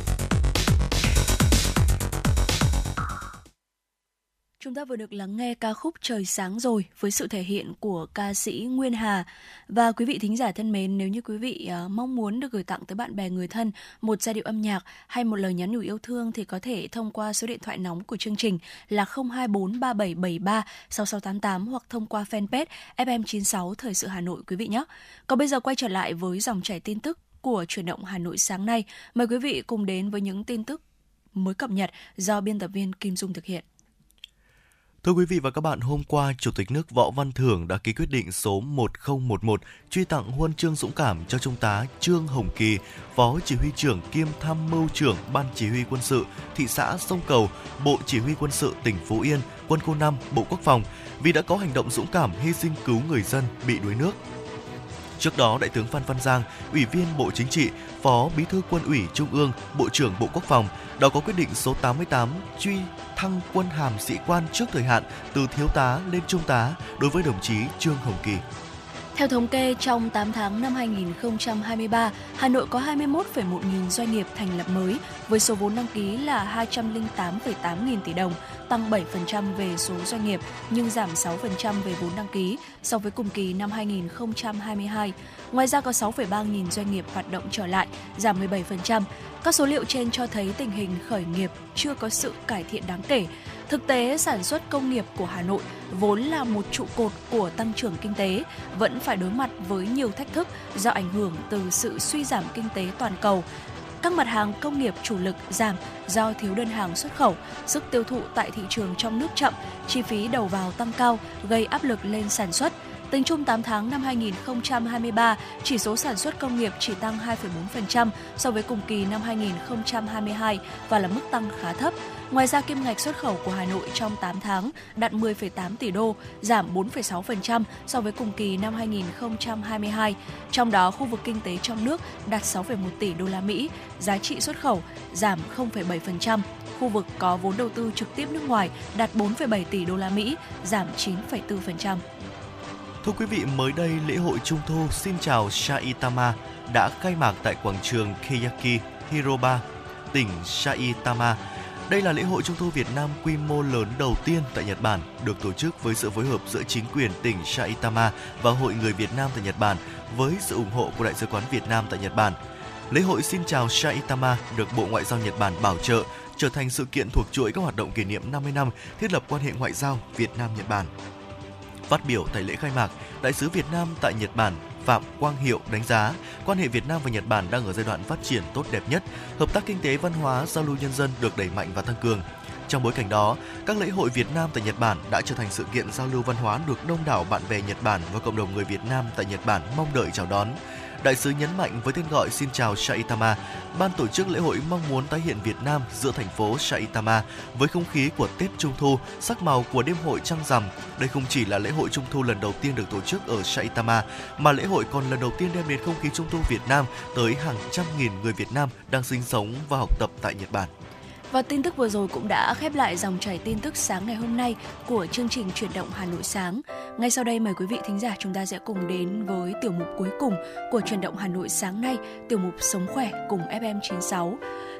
Speaker 2: Chúng ta vừa được lắng nghe ca khúc Trời sáng rồi với sự thể hiện của ca sĩ Nguyên Hà. Và quý vị thính giả thân mến, nếu như quý vị uh, mong muốn được gửi tặng tới bạn bè người thân một giai điệu âm nhạc hay một lời nhắn nhủ yêu thương thì có thể thông qua số điện thoại nóng của chương trình là 0243773 6688 hoặc thông qua fanpage FM96 Thời sự Hà Nội quý vị nhé. Còn bây giờ quay trở lại với dòng chảy tin tức của chuyển động Hà Nội sáng nay. Mời quý vị cùng đến với những tin tức mới cập nhật do biên tập viên Kim Dung thực hiện.
Speaker 3: Thưa quý vị và các bạn, hôm qua, Chủ tịch nước Võ Văn Thưởng đã ký quyết định số 1011 truy tặng huân chương dũng cảm cho Trung tá Trương Hồng Kỳ, Phó Chỉ huy trưởng kiêm tham mưu trưởng Ban Chỉ huy quân sự thị xã Sông Cầu, Bộ Chỉ huy quân sự tỉnh Phú Yên, Quân khu 5, Bộ Quốc phòng vì đã có hành động dũng cảm hy sinh cứu người dân bị đuối nước. Trước đó, Đại tướng Phan Văn Giang, Ủy viên Bộ Chính trị, Phó Bí thư Quân ủy Trung ương, Bộ trưởng Bộ Quốc phòng đã có quyết định số 88 truy thăng quân hàm sĩ quan trước thời hạn từ thiếu tá lên trung tá đối với đồng chí Trương Hồng Kỳ.
Speaker 2: Theo thống kê, trong 8 tháng năm 2023, Hà Nội có 21,1 nghìn doanh nghiệp thành lập mới với số vốn đăng ký là 208,8 nghìn tỷ đồng, tăng 7% về số doanh nghiệp nhưng giảm 6% về vốn đăng ký so với cùng kỳ năm 2022. Ngoài ra có 6,3 nghìn doanh nghiệp hoạt động trở lại, giảm 17%. Các số liệu trên cho thấy tình hình khởi nghiệp chưa có sự cải thiện đáng kể. Thực tế, sản xuất công nghiệp của Hà Nội vốn là một trụ cột của tăng trưởng kinh tế, vẫn phải đối mặt với nhiều thách thức do ảnh hưởng từ sự suy giảm kinh tế toàn cầu, các mặt hàng công nghiệp chủ lực giảm do thiếu đơn hàng xuất khẩu, sức tiêu thụ tại thị trường trong nước chậm, chi phí đầu vào tăng cao gây áp lực lên sản xuất. Tính chung 8 tháng năm 2023, chỉ số sản xuất công nghiệp chỉ tăng 2,4% so với cùng kỳ năm 2022 và là mức tăng khá thấp. Ngoài ra, kim ngạch xuất khẩu của Hà Nội trong 8 tháng đạt 10,8 tỷ đô, giảm 4,6% so với cùng kỳ năm 2022. Trong đó, khu vực kinh tế trong nước đạt 6,1 tỷ đô la Mỹ, giá trị xuất khẩu giảm 0,7%. Khu vực có vốn đầu tư trực tiếp nước ngoài đạt 4,7 tỷ đô la Mỹ, giảm 9,4%.
Speaker 3: Thưa quý vị, mới đây lễ hội Trung thu Xin chào Saitama đã khai mạc tại quảng trường Keyaki Hiroba, tỉnh Saitama. Đây là lễ hội Trung thu Việt Nam quy mô lớn đầu tiên tại Nhật Bản, được tổ chức với sự phối hợp giữa chính quyền tỉnh Saitama và Hội người Việt Nam tại Nhật Bản với sự ủng hộ của Đại sứ quán Việt Nam tại Nhật Bản. Lễ hội Xin chào Saitama được Bộ Ngoại giao Nhật Bản bảo trợ trở thành sự kiện thuộc chuỗi các hoạt động kỷ niệm 50 năm thiết lập quan hệ ngoại giao Việt Nam Nhật Bản. Phát biểu tại lễ khai mạc, Đại sứ Việt Nam tại Nhật Bản Phạm Quang Hiệu đánh giá quan hệ Việt Nam và Nhật Bản đang ở giai đoạn phát triển tốt đẹp nhất, hợp tác kinh tế văn hóa, giao lưu nhân dân được đẩy mạnh và tăng cường. Trong bối cảnh đó, các lễ hội Việt Nam tại Nhật Bản đã trở thành sự kiện giao lưu văn hóa được đông đảo bạn bè Nhật Bản và cộng đồng người Việt Nam tại Nhật Bản mong đợi chào đón. Đại sứ nhấn mạnh với tên gọi Xin chào Saitama, ban tổ chức lễ hội mong muốn tái hiện Việt Nam giữa thành phố Saitama với không khí của Tết Trung thu, sắc màu của đêm hội trăng rằm. Đây không chỉ là lễ hội Trung thu lần đầu tiên được tổ chức ở Saitama, mà lễ hội còn lần đầu tiên đem đến không khí Trung thu Việt Nam tới hàng trăm nghìn người Việt Nam đang sinh sống và học tập tại Nhật Bản.
Speaker 2: Và tin tức vừa rồi cũng đã khép lại dòng chảy tin tức sáng ngày hôm nay của chương trình chuyển động Hà Nội sáng. Ngay sau đây mời quý vị thính giả chúng ta sẽ cùng đến với tiểu mục cuối cùng của truyền động Hà Nội sáng nay, tiểu mục Sống khỏe cùng FM96.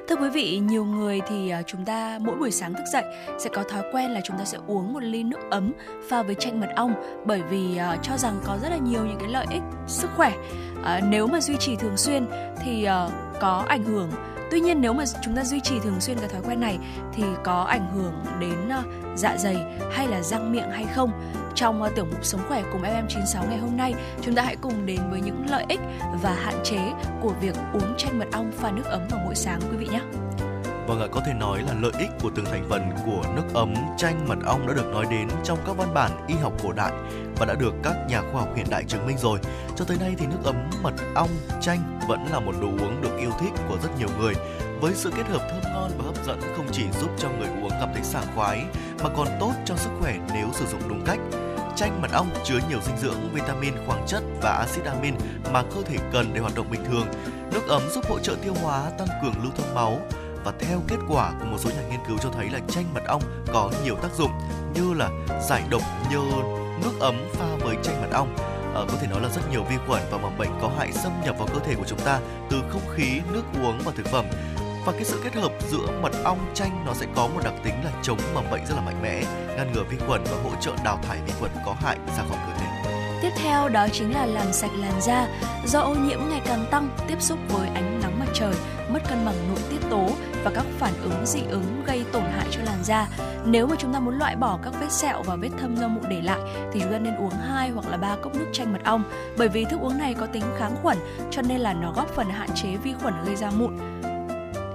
Speaker 2: Thưa quý vị, nhiều người thì à, chúng ta mỗi buổi sáng thức dậy sẽ có thói quen là chúng ta sẽ uống một ly nước ấm pha với chanh mật ong bởi vì uh, cho rằng có rất là nhiều những cái lợi ích sức khỏe. Uh, nếu mà duy trì thường xuyên thì uh, có ảnh hưởng Tuy nhiên nếu mà chúng ta duy trì thường xuyên cái thói quen này thì có ảnh hưởng đến ờ, dạ dày hay là răng miệng hay không? Trong ờ, tiểu mục Sống khỏe cùng FM96 ngày hôm nay, chúng ta hãy cùng đến với những lợi ích và hạn chế của việc uống chanh mật ong pha nước ấm vào mỗi sáng quý vị nhé.
Speaker 3: Vâng ạ, có thể nói là lợi ích của từng thành phần của nước ấm, chanh, mật ong đã được nói đến trong các văn bản y học cổ đại và đã được các nhà khoa học hiện đại chứng minh rồi. Cho tới nay thì nước ấm, mật ong, chanh vẫn là một đồ uống được yêu thích của rất nhiều người. Với sự kết hợp thơm ngon và hấp dẫn không chỉ giúp cho người uống cảm thấy sảng khoái mà còn tốt cho sức khỏe nếu sử dụng đúng cách. Chanh mật ong chứa nhiều dinh dưỡng, vitamin, khoáng chất và axit amin mà cơ thể cần để hoạt động bình thường. Nước ấm giúp hỗ trợ tiêu hóa, tăng cường lưu thông máu, và theo kết quả của một số nhà nghiên cứu cho thấy là chanh mật ong có nhiều tác dụng như là giải độc nhờ nước ấm pha với chanh mật ong à, có thể nói là rất nhiều vi khuẩn và mầm bệnh có hại xâm nhập vào cơ thể của chúng ta từ không khí, nước uống và thực phẩm. Và cái sự kết hợp giữa mật ong chanh nó sẽ có một đặc tính là chống mầm bệnh rất là mạnh mẽ, ngăn ngừa vi khuẩn và hỗ trợ đào thải vi khuẩn có hại ra khỏi cơ thể.
Speaker 2: Tiếp theo đó chính là làm sạch làn da. Do ô nhiễm ngày càng tăng, tiếp xúc với ánh nắng trời, mất cân bằng nội tiết tố và các phản ứng dị ứng gây tổn hại cho làn da. Nếu mà chúng ta muốn loại bỏ các vết sẹo và vết thâm do mụn để lại thì chúng ta nên uống 2 hoặc là 3 cốc nước chanh mật ong bởi vì thức uống này có tính kháng khuẩn cho nên là nó góp phần hạn chế vi khuẩn gây ra mụn.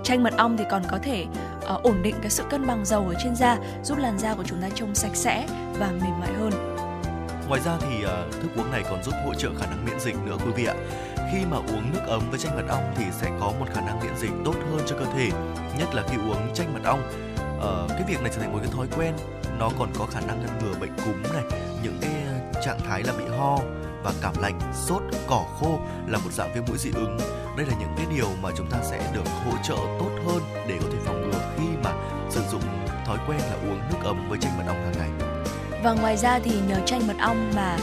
Speaker 2: Chanh mật ong thì còn có thể uh, ổn định cái sự cân bằng dầu ở trên da, giúp làn da của chúng ta trông sạch sẽ và mềm mại hơn.
Speaker 3: Ngoài ra thì uh, thức uống này còn giúp hỗ trợ khả năng miễn dịch nữa quý vị ạ. Khi mà uống nước ấm với chanh mật ong thì sẽ có một khả năng miễn dịch tốt hơn cho cơ thể, nhất là khi uống chanh mật ong. Ờ, cái việc này trở thành một cái thói quen, nó còn có khả năng ngăn ngừa bệnh cúm này, những cái ờ, trạng thái là bị ho và cảm lạnh, sốt, cỏ khô là một dạng viêm mũi dị ứng. Đây là những cái điều mà chúng ta sẽ được hỗ trợ tốt hơn để có thể phòng ngừa khi mà sử dụng thói quen là uống nước ấm với chanh mật ong hàng ngày
Speaker 2: và ngoài ra thì nhờ chanh mật ong mà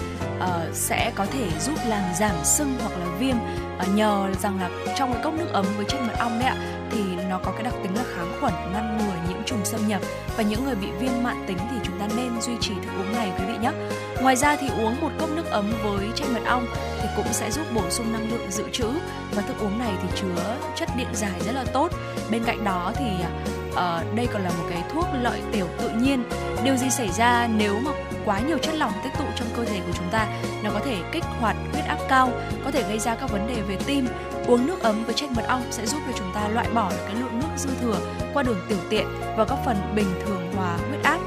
Speaker 2: uh, sẽ có thể giúp làm giảm sưng hoặc là viêm. Uh, nhờ rằng là trong cái cốc nước ấm với chanh mật ong đấy ạ thì nó có cái đặc tính là kháng khuẩn ngăn ngừa nhiễm trùng xâm nhập. Và những người bị viêm mạn tính thì chúng ta nên duy trì thức uống này quý vị nhé ngoài ra thì uống một cốc nước ấm với chanh mật ong thì cũng sẽ giúp bổ sung năng lượng dự trữ. Và thức uống này thì chứa chất điện giải rất là tốt. Bên cạnh đó thì à, uh, đây còn là một cái thuốc lợi tiểu tự nhiên. Điều gì xảy ra nếu mà quá nhiều chất lỏng tích tụ trong cơ thể của chúng ta? Nó có thể kích hoạt huyết áp cao có thể gây ra các vấn đề về tim. Uống nước ấm với chanh mật ong sẽ giúp cho chúng ta loại bỏ được cái lượng nước dư thừa qua đường tiểu tiện và góp phần bình thường hóa huyết áp.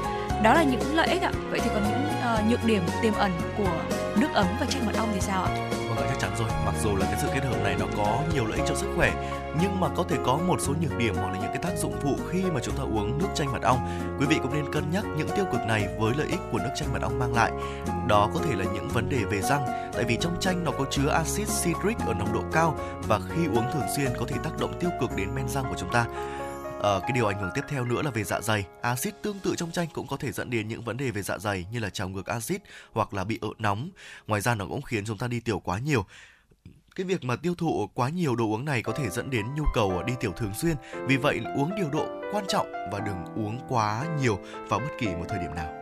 Speaker 2: Đó là những lợi ích ạ. Vậy thì còn những uh, nhược điểm tiềm ẩn của nước ấm và chanh mật ong thì sao ạ?
Speaker 3: Vâng chắc chắn rồi. Mặc dù là cái sự kết hợp này nó có nhiều lợi ích cho sức khỏe nhưng mà có thể có một số nhược điểm hoặc là những cái tác dụng phụ khi mà chúng ta uống nước chanh mật ong. Quý vị cũng nên cân nhắc những tiêu cực này với lợi ích của nước chanh mật ong mang lại. Đó có thể là những vấn đề về răng tại vì trong chanh nó có chứa axit citric ở nồng độ cao và khi uống thường xuyên có thể tác động tiêu cực đến men răng của chúng ta. À, cái điều ảnh hưởng tiếp theo nữa là về dạ dày. Axit tương tự trong chanh cũng có thể dẫn đến những vấn đề về dạ dày như là trào ngược axit hoặc là bị ợ nóng. Ngoài ra nó cũng khiến chúng ta đi tiểu quá nhiều. Cái việc mà tiêu thụ quá nhiều đồ uống này có thể dẫn đến nhu cầu đi tiểu thường xuyên. Vì vậy uống điều độ quan trọng và đừng uống quá nhiều vào bất kỳ một thời điểm nào.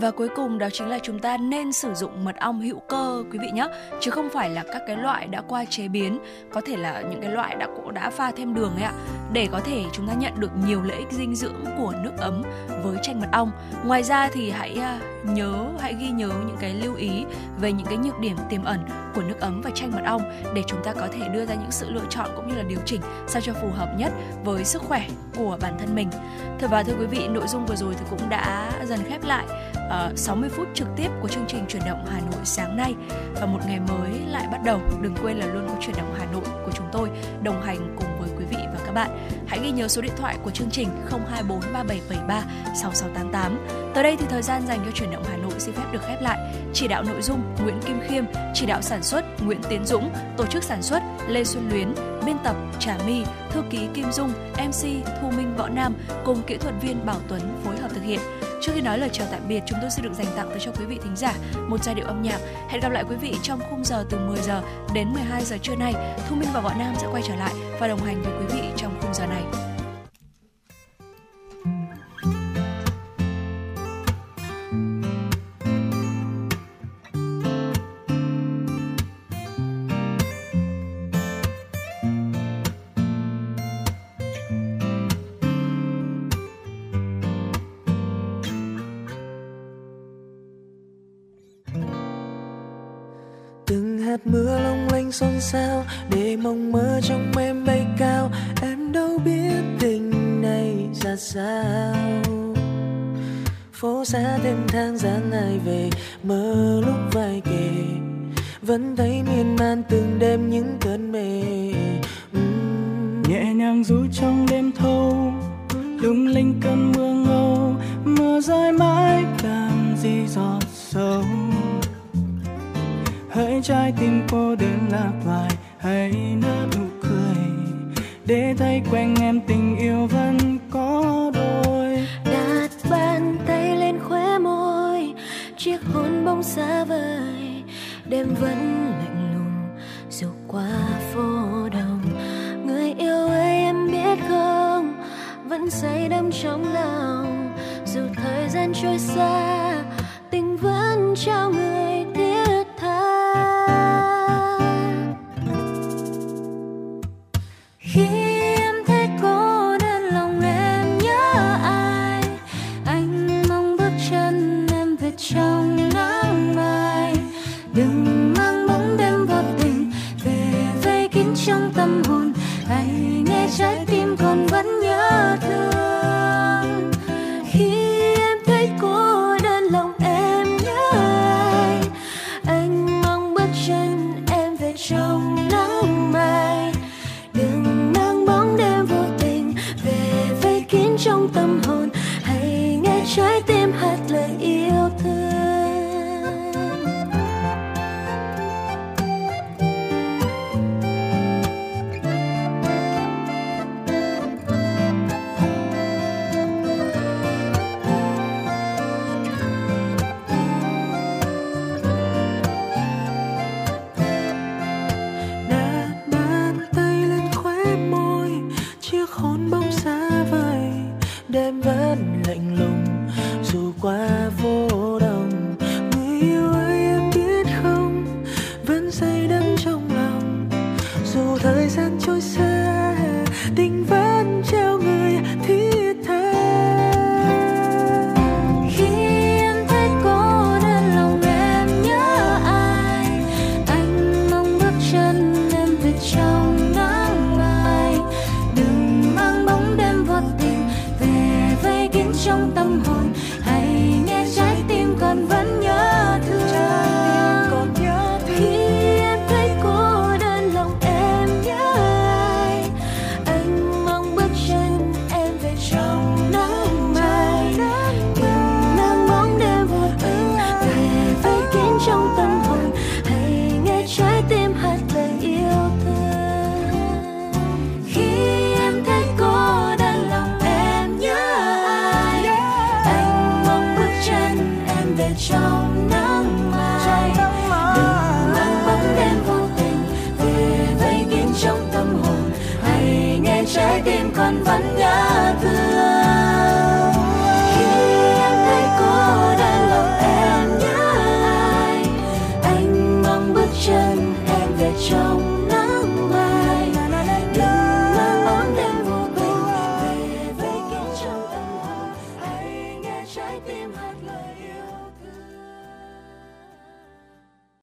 Speaker 2: Và cuối cùng đó chính là chúng ta nên sử dụng mật ong hữu cơ quý vị nhé, chứ không phải là các cái loại đã qua chế biến, có thể là những cái loại đã đã pha thêm đường ấy ạ, để có thể chúng ta nhận được nhiều lợi ích dinh dưỡng của nước ấm với chanh mật ong. Ngoài ra thì hãy à, nhớ hãy ghi nhớ những cái lưu ý về những cái nhược điểm tiềm ẩn của nước ấm và chanh mật ong để chúng ta có thể đưa ra những sự lựa chọn cũng như là điều chỉnh sao cho phù hợp nhất với sức khỏe của bản thân mình. Thưa và thưa quý vị, nội dung vừa rồi thì cũng đã dần khép lại Ờ, uh, 60 phút trực tiếp của chương trình chuyển động Hà Nội sáng nay và một ngày mới lại bắt đầu. Đừng quên là luôn có chuyển động Hà Nội của chúng tôi đồng hành cùng với quý vị và các bạn. Hãy ghi nhớ số điện thoại của chương trình 024 3773 6688. Tới đây thì thời gian dành cho chuyển động Hà Nội xin phép được khép lại. Chỉ đạo nội dung Nguyễn Kim Khiêm, chỉ đạo sản xuất Nguyễn Tiến Dũng, tổ chức sản xuất Lê Xuân Luyến, biên tập Trà My, thư ký Kim Dung, MC Thu Minh Võ Nam cùng kỹ thuật viên Bảo Tuấn phối hợp thực hiện. Trước khi nói lời chào tạm biệt, chúng tôi sẽ được dành tặng tới cho quý vị thính giả một giai điệu âm nhạc. Hẹn gặp lại quý vị trong khung giờ từ 10 giờ đến 12 giờ trưa nay. Thu Minh và Võ Nam sẽ quay trở lại và đồng hành với quý vị trong khung giờ này.
Speaker 11: Hạt mưa long lanh xôn xao để mong mơ trong em bay cao. Em đâu biết tình này ra sao. Phố xa thêm tháng gian ai về, mơ lúc vai kề. Vẫn thấy miên man từng đêm những cơn mê. Uhm.
Speaker 12: nhẹ nhàng du trong đêm thâu, lung linh cơn mưa ngâu. Mưa rơi mãi, làm gì giọt sâu hỡi trái tim cô đơn lạc loài, hãy nở nụ cười. Để thấy quanh em tình yêu vẫn có đôi.
Speaker 6: Đặt bàn tay lên khóe môi, chiếc hôn bông xa vời. Đêm vẫn lạnh lùng, dù qua phố đông. Người yêu ơi, em biết không? Vẫn say đắm trong lòng. Dù thời gian trôi xa, tình vẫn trao người